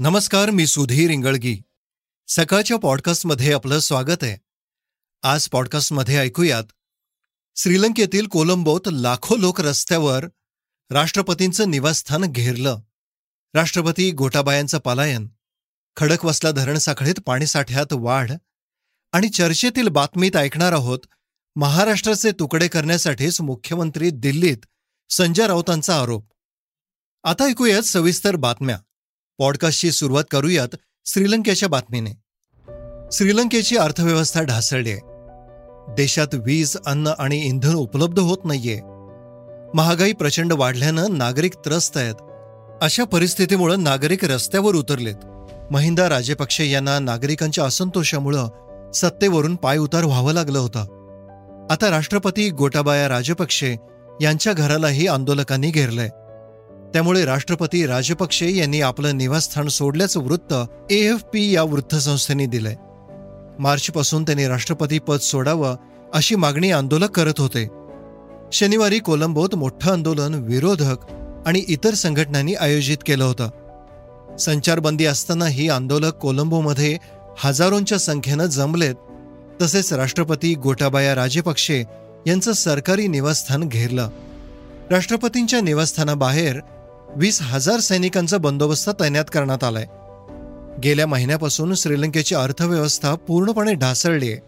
नमस्कार मी सुधीर इंगळगी. सकाळच्या पॉडकास्टमध्ये आपलं स्वागत आहे. आज पॉडकास्टमध्ये ऐकूयात श्रीलंकेतील कोलंबोत लाखो लोक रस्त्यावर राष्ट्रपतींचं निवासस्थान घेरलं. राष्ट्रपती गोटाबायांचं पलायन खडकवासला धरण साखळीत पाणीसाठ्यात वाढ आणि चर्चेतील बातमीत ऐकणार आहोत महाराष्ट्राचे तुकडे करण्यासाठीच मुख्यमंत्री दिल्लीत संजय राऊतांचा आरोप. आता ऐकूयात सविस्तर बातम्या. पॉडकास्टची सुरुवात करूयात श्रीलंकेच्या बातमीने. श्रीलंकेची अर्थव्यवस्था ढासळली आहे. देशात वीज अन्न आणि इंधन उपलब्ध होत नाहीये. महागाई प्रचंड वाढल्यानं नागरिक त्रस्त आहेत. अशा परिस्थितीमुळे नागरिक रस्त्यावर उतरलेत. महिंदा राजेपक्षे यांना नागरिकांच्या असंतोषामुळं सत्तेवरून पाय उतार व्हावं लागलं होतं. आता राष्ट्रपती गोटाबाया राजपक्षे यांच्या घरालाही आंदोलकांनी घेरलंय. त्यामुळे राष्ट्रपती राजपक्षे यांनी आपलं निवासस्थान सोडल्याचं वृत्त एएफपी या वृत्तसंस्थेने दिलंय. मार्चपासून त्यांनी राष्ट्रपती पद सोडावं अशी मागणी आंदोलक करत होते. शनिवारी कोलंबोत मोठं आंदोलन विरोधक आणि इतर संघटनांनी आयोजित केलं होतं. संचारबंदी असतानाही आंदोलक कोलंबोमध्ये हजारोंच्या संख्येनं जमलेत तसेच राष्ट्रपती गोटाबाया राजपक्षे यांचं सरकारी निवासस्थान घेरलं. राष्ट्रपतींच्या निवासस्थानाबाहेर वीस हजार सैनिकांचा बंदोबस्त तैनात करण्यात आलाय. गेल्या महिन्यापासून श्रीलंकेची अर्थव्यवस्था पूर्णपणे ढासळली आहे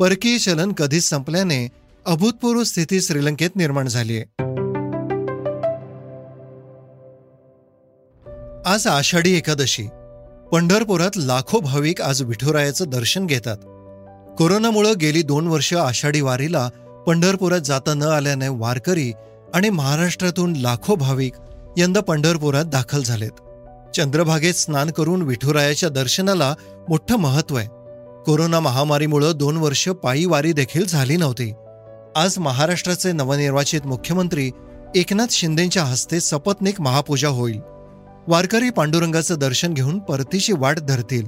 परकीय चलन कधीच संपल्याने अभूतपूर्व स्थिती श्रीलंकेत निर्माण झाली आहे आज आषाढी एकादशी. पंढरपुरात लाखो भाविक आज विठुरायाचं दर्शन घेतात. कोरोनामुळं गेली दोन वर्ष आषाढी वारीला पंढरपुरात जाता न आल्याने वारकरी आणि महाराष्ट्रातून लाखो भाविक यंदा पंढरपुरात दाखल झालेत. चंद्रभागेत स्नान करून विठुरायाच्या दर्शनाला मोठं महत्त्व आहे. कोरोना महामारीमुळं दोन वर्ष पायी वारी देखील झाली नव्हती. आज महाराष्ट्राचे नवनिर्वाचित मुख्यमंत्री एकनाथ शिंदेच्या हस्ते सपत्निक महापूजा होईल. वारकरी पांडुरंगाचं दर्शन घेऊन परतीची वाट धरतील.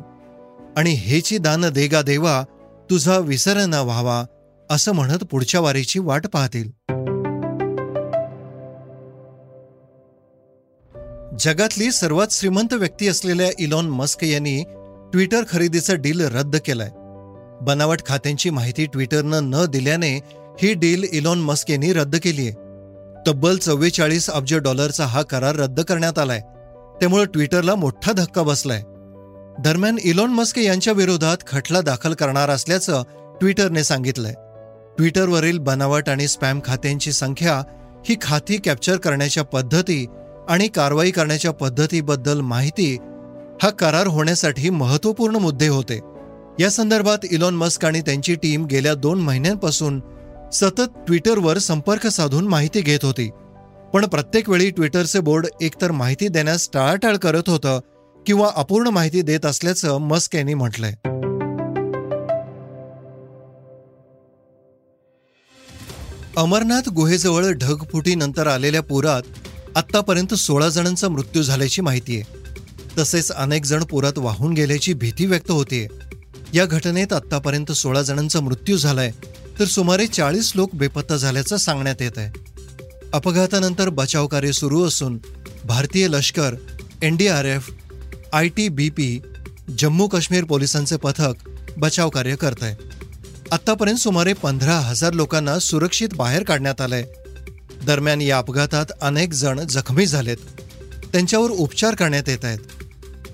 आणि हेची दान देगा देवा तुझा विसर न व्हावा असं म्हणत पुढच्या वारीची वाट पाहतील. जगातली सर्वात श्रीमंत व्यक्ती असलेल्या इलॉन मस्क यांनी ट्विटर खरेदीचं डील रद्द केलंय. बनावट खात्यांची माहिती ट्विटरनं न दिल्याने ही डील इलॉन मस्क यांनी रद्द केली आहे. तब्बल चव्वेचाळीस अब्ज डॉलरचा हा करार रद्द करण्यात आलाय. त्यामुळे ट्विटरला मोठा धक्का बसलाय. दरम्यान इलॉन मस्क यांच्या विरोधात खटला दाखल करणार असल्याचं ट्विटरने सांगितलंय. ट्विटरवरील बनावट आणि स्पॅम खात्यांची संख्या ही खाती कॅप्चर करण्याच्या पद्धती आणि कारवाई करण्याच्या पद्धतीबद्दल माहिती हा करार होण्यासाठी महत्त्वपूर्ण मुद्दे होते. या संदर्भात इलॉन मस्क आणि त्यांची टीम गेल्या दोन महिन्यांपासून सतत ट्विटरवर संपर्क साधून माहिती घेत होती. पण प्रत्येक वेळी ट्विटरचे बोर्ड एकतर माहिती देण्यास टाळाटाळ करत होतं किंवा अपूर्ण माहिती देत असल्याचं मस्क यांनी म्हटलंय. अमरनाथ गुहेजवळ ढगफुटीनंतर आलेल्या पुरात आत्तापर्यंत सोळा जणांचा मृत्यू झाल्याची माहिती आहे. तसेच अनेक जण पुरात वाहून गेल्याची भीती व्यक्त होते. या घटनेत आत्तापर्यंत सोळा जणांचा मृत्यू झालाय तर सुमारे चाळीस लोक बेपत्ता झाल्याचं सांगण्यात येत आहे. अपघातानंतर बचाव कार्य सुरू असून भारतीय लष्कर NDRF I T B P Jammu Kashmir पोलिसांचे पथक बचाव कार्य करत आहे आत्तापर्यंत सुमारे पंधरा हजार लोकांना सुरक्षित बाहेर काढण्यात आलंय. दरम्यान या अपघातात अनेक जण जखमी झालेत. त्यांच्यावर उपचार करण्यात येत आहेत.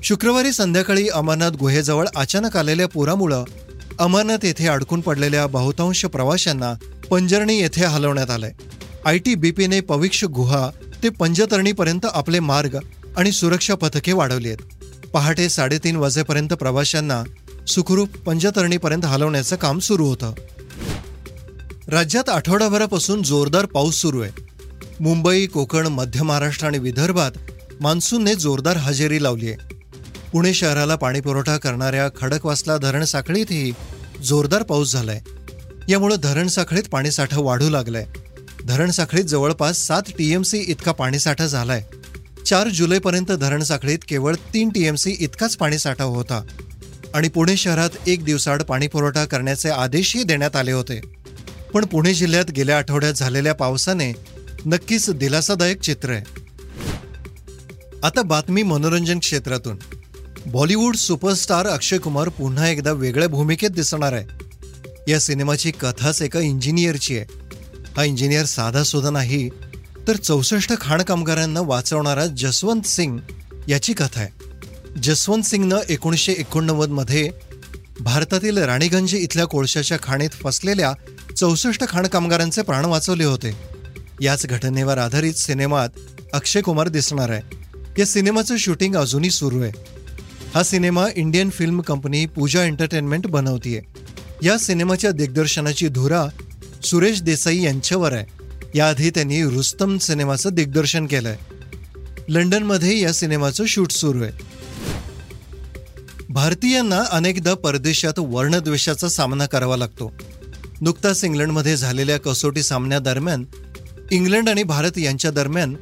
शुक्रवारी संध्याकाळी अमरनाथ गुहेजवळ अचानक आलेल्या पुरामुळं अमरनाथ येथे अडकून पडलेल्या बहुतांश प्रवाशांना पंजरणी येथे हलवण्यात आलंय. आय टी बीपीने पविक्ष गुहा ते पंजतरणीपर्यंत आपले मार्ग आणि सुरक्षा पथके वाढवली आहेत. पहाटे साडेतीन वाजेपर्यंत प्रवाशांना सुखरूप पंजतरणीपर्यंत हलवण्याचं काम सुरू होतं. राज्यात आठवडाभरापासून जोरदार पाऊस सुरू आहे. मुंबई कोकण मध्य महाराष्ट्र आणि विदर्भात मान्सूनने जोरदार हजेरी लावली आहे पुणे शहराला पाणीपुरवठा करणाऱ्या खडकवासला धरण साखळीतही जोरदार पाऊस झालाय. यामुळे धरण साखळीत पाणीसाठा वाढू लागलाय. धरण साखळीत जवळपास सात टीएमसी इतका पाणीसाठा झालाय. चार जुलैपर्यंत धरण साखळीत केवळ तीन टीएमसी इतकाच पाणीसाठा होता. आणि पुणे शहरात एक दिवसाआड पाणीपुरवठा करण्याचे आदेशही देण्यात आले होते. पण पुणे जिल्ह्यात गेल्या आठवड्यात झालेल्या पावसाने नक्कीच दिलासादायक चित्र आहे. आता बातमी मनोरंजन क्षेत्रातून. बॉलिवूड सुपरस्टार अक्षय कुमार पुन्हा एकदा वेगळ्या भूमिकेत दिसणार आहे. या सिनेमाची कथाच एका इंजिनियरची आहे. हा इंजिनियर साधा सुद्धा नाही तर चौसष्ट खाण कामगारांना वाचवणारा जसवंत सिंग याची कथा आहे. जसवंत सिंगनं एकोणीसशे एकोणनव्वदमध्ये भारतातील राणीगंज इथल्या कोळशाच्या खाणीत फसलेल्या चौसष्ट खाण कामगारांचे प्राण वाचवले होते. याच घटनेवर आधारित सिनेमात अक्षय कुमार दिसणार आहे. या सिनेमाचं शूटिंग अजूनही सुरू आहे. हा cinema Indian film company Pooja entertainment बनवतीये. या सिनेमाच्या दिग्दर्शनाची धुरा सुरेश देसाई यांच्यावर आहे. याआधी त्यांनी रुस्तम सिनेमाचं दिग्दर्शन केलंय. लंडनमध्ये या सिनेमाचं शूट सुरू आहे. भारतीयांना अनेकदा परदेशात वर्णद्वेषाचा सामना करावा लागतो. नुकताच इंग्लंडमध्ये झालेल्या कसोटी सामन्यादरम्यान इंग्लंड आणि भारत यांच्या दरम्यान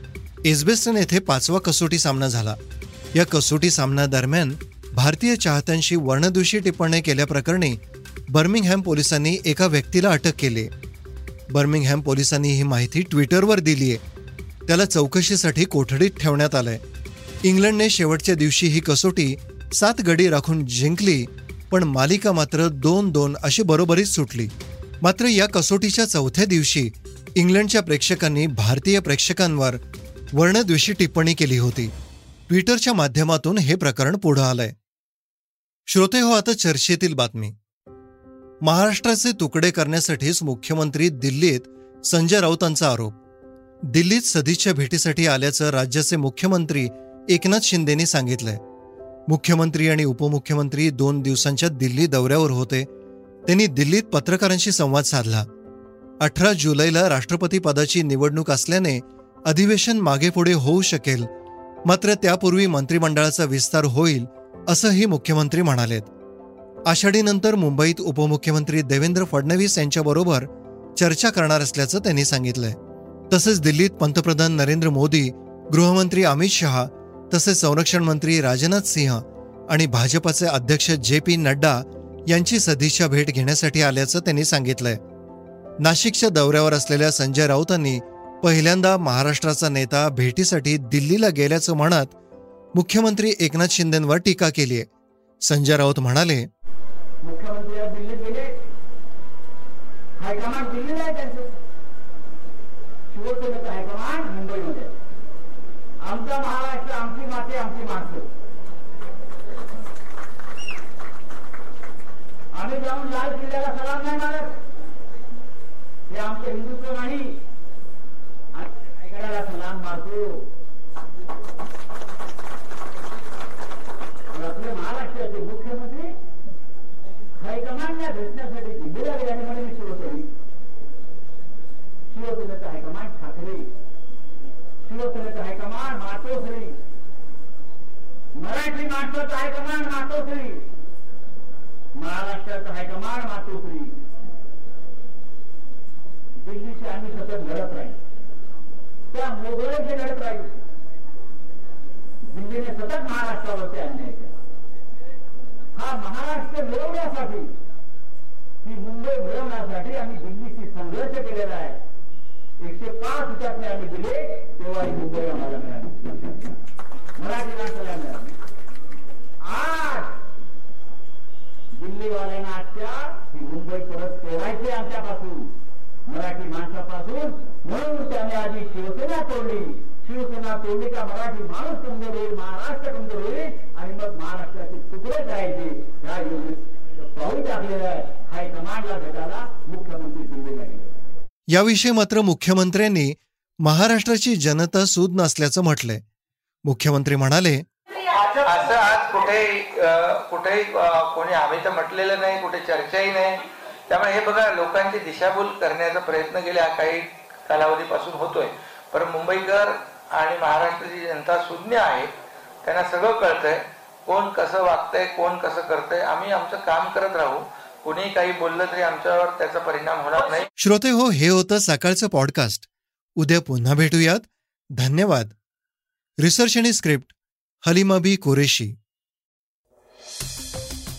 एस्बेस्टन येथे पाचवा कसोटी सामना झाला. या कसोटी सामन्यादरम्यान भारतीय चाहत्यांशी वर्णद्वेषी टिप्पणी केल्याप्रकरणी बर्मिंगहॅम पोलिसांनी एका व्यक्तीला अटक केली बर्मिंगहॅम पोलिसांनी ही माहिती ट्विटरवर दिली आहे. त्याला चौकशीसाठी कोठडीत ठेवण्यात आलंय. इंग्लंडने शेवटच्या दिवशी ही कसोटी सात गडी राखून जिंकली पण मालिका मात्र दोन दोन अशी बरोबरीच सुटली. मात्र या कसोटीच्या चौथ्या दिवशी इंग्लंडच्या प्रेक्षकांनी भारतीय प्रेक्षकांवर वर्णद्वेषी टिप्पणी केली होती. ट्विटरच्या माध्यमातून हे प्रकरण पुढं आलंय. श्रोते हो आता चर्चेतील बातमी. महाराष्ट्राचे तुकडे करण्यासाठीच मुख्यमंत्री दिल्लीत संजय राऊतांचा आरोप. दिल्लीत सदिच्छा भेटीसाठी आल्याचं राज्याचे मुख्यमंत्री एकनाथ शिंदेनी सांगितलंय. मुख्यमंत्री आणि उपमुख्यमंत्री दोन दिवसांच्या दिल्ली दौऱ्यावर होते. त्यांनी दिल्लीत पत्रकारांशी संवाद साधला. अठरा जुलैला राष्ट्रपती पदाची निवडणूक असल्याने अधिवेशन मागेपुढे होऊ शकेल. मात्र त्यापूर्वी मंत्रिमंडळाचा विस्तार होईल असंही मुख्यमंत्री म्हणालेत. आषाढीनंतर मुंबईत उपमुख्यमंत्री देवेंद्र फडणवीस यांच्याबरोबर चर्चा करणार असल्याचं त्यांनी सांगितलंय. तसंच दिल्लीत पंतप्रधान नरेंद्र मोदी गृहमंत्री अमित शहा तसेच संरक्षण मंत्री राजनाथ सिंह आणि भाजपाचे अध्यक्ष जे पी नड्डा यांची सदिच्छा भेट घेण्यासाठी आल्याचं त्यांनी सांगितलंय. नाशिकच्या दौऱ्यावर असलेल्या संजय राऊतांनी पहिल्यांदा महाराष्ट्राचा नेता भेटीसाठी दिल्लीला गेल्याचं म्हणत मुख्यमंत्री एकनाथ शिंदेंवर टीका केली आहे. संजय राऊत म्हणाले मुख्यमंत्री गेले. हायकमांड दिल्लीला आहे त्यांचं. शिवसेनेचं हायकमांड मुंबईमध्ये आमचा महाराष्ट्र आमची माती आमची माणसं. आम्ही जाऊन लाल किल्ल्याला सलाम नाही मारत हे आमचं हिंदुत्व नाही आम्ही रायगडाला सलाम मारतो आपले महाराष्ट्राचे मुख्यमंत्री हायकमांडला भेटण्यासाठी दिल्लीला गेले आणि म्हणे मी शिवसेनी शिवसेनेचं हायकमांड ठाकरे. शिवसेनेचं हायकमांड मातोश्री. मराठी माणसाचं हायकमांड मातोश्री. महाराष्ट्राचं हायकमांड मातोश्री. दिल्लीशी आम्ही सतत लढत राहील. त्या मोगळेशी लढत राहील. दिल्लीने सतत महाराष्ट्रावरती अन्याय केला. हा महाराष्ट्र मिळवण्यासाठी ही मुंबई मिळवण्यासाठी आम्ही दिल्लीशी संघर्ष केलेला आहे. एकशे पाच हुतात्मे आम्ही दिले तेव्हा ही मुंबई आम्हाला मिळाली. मराठी माणसाला मिळाली. आज दिल्लीवाल्यांना आजच्या ही मुंबई परत ठेवायची आमच्यापासून. मराठी माणसापासून म्हणून त्याने आधी शिवसेना तोडली. शिवसेना तोडली का मराठी माणूस कमजोर होईल महाराष्ट्र कमजोर होईल? आणि मग महाराष्ट्राचे तुकडे करायचे. या योजनेत पाऊल टाकलेलं आहे. हायकमांडला भेटायला मुख्यमंत्री दिल्लीला गेले. याविषयी मात्र मुख्यमंत्र्यांनी महाराष्ट्राची जनता सूद नसल्याचं म्हटलंय. मुख्यमंत्री म्हणाले असं आज कुठेही कुठेही कोणी आम्ही तर म्हटलेलं नाही कुठे चर्चाही नाही. त्यामुळे हे बघा लोकांची दिशाभूल करण्याचा प्रयत्न गेल्या काही कालावधीपासून होतोय. पण मुंबईकर आणि महाराष्ट्राची जनता शून्य आहे त्यांना सगळं कळतंय कोण कसं वागतंय कोण कसं करतंय आम्ही आमचं काम करत राहू. कुणी काही बोललं तरी आमच्यावर त्याचा परिणाम होणार नाही. श्रोते हो हे होतं सकाळचं पॉडकास्ट उद्या पुन्हा भेटूयात. धन्यवाद. रिसर्च आणि स्क्रिप्ट हलिमाबी कुरेशी.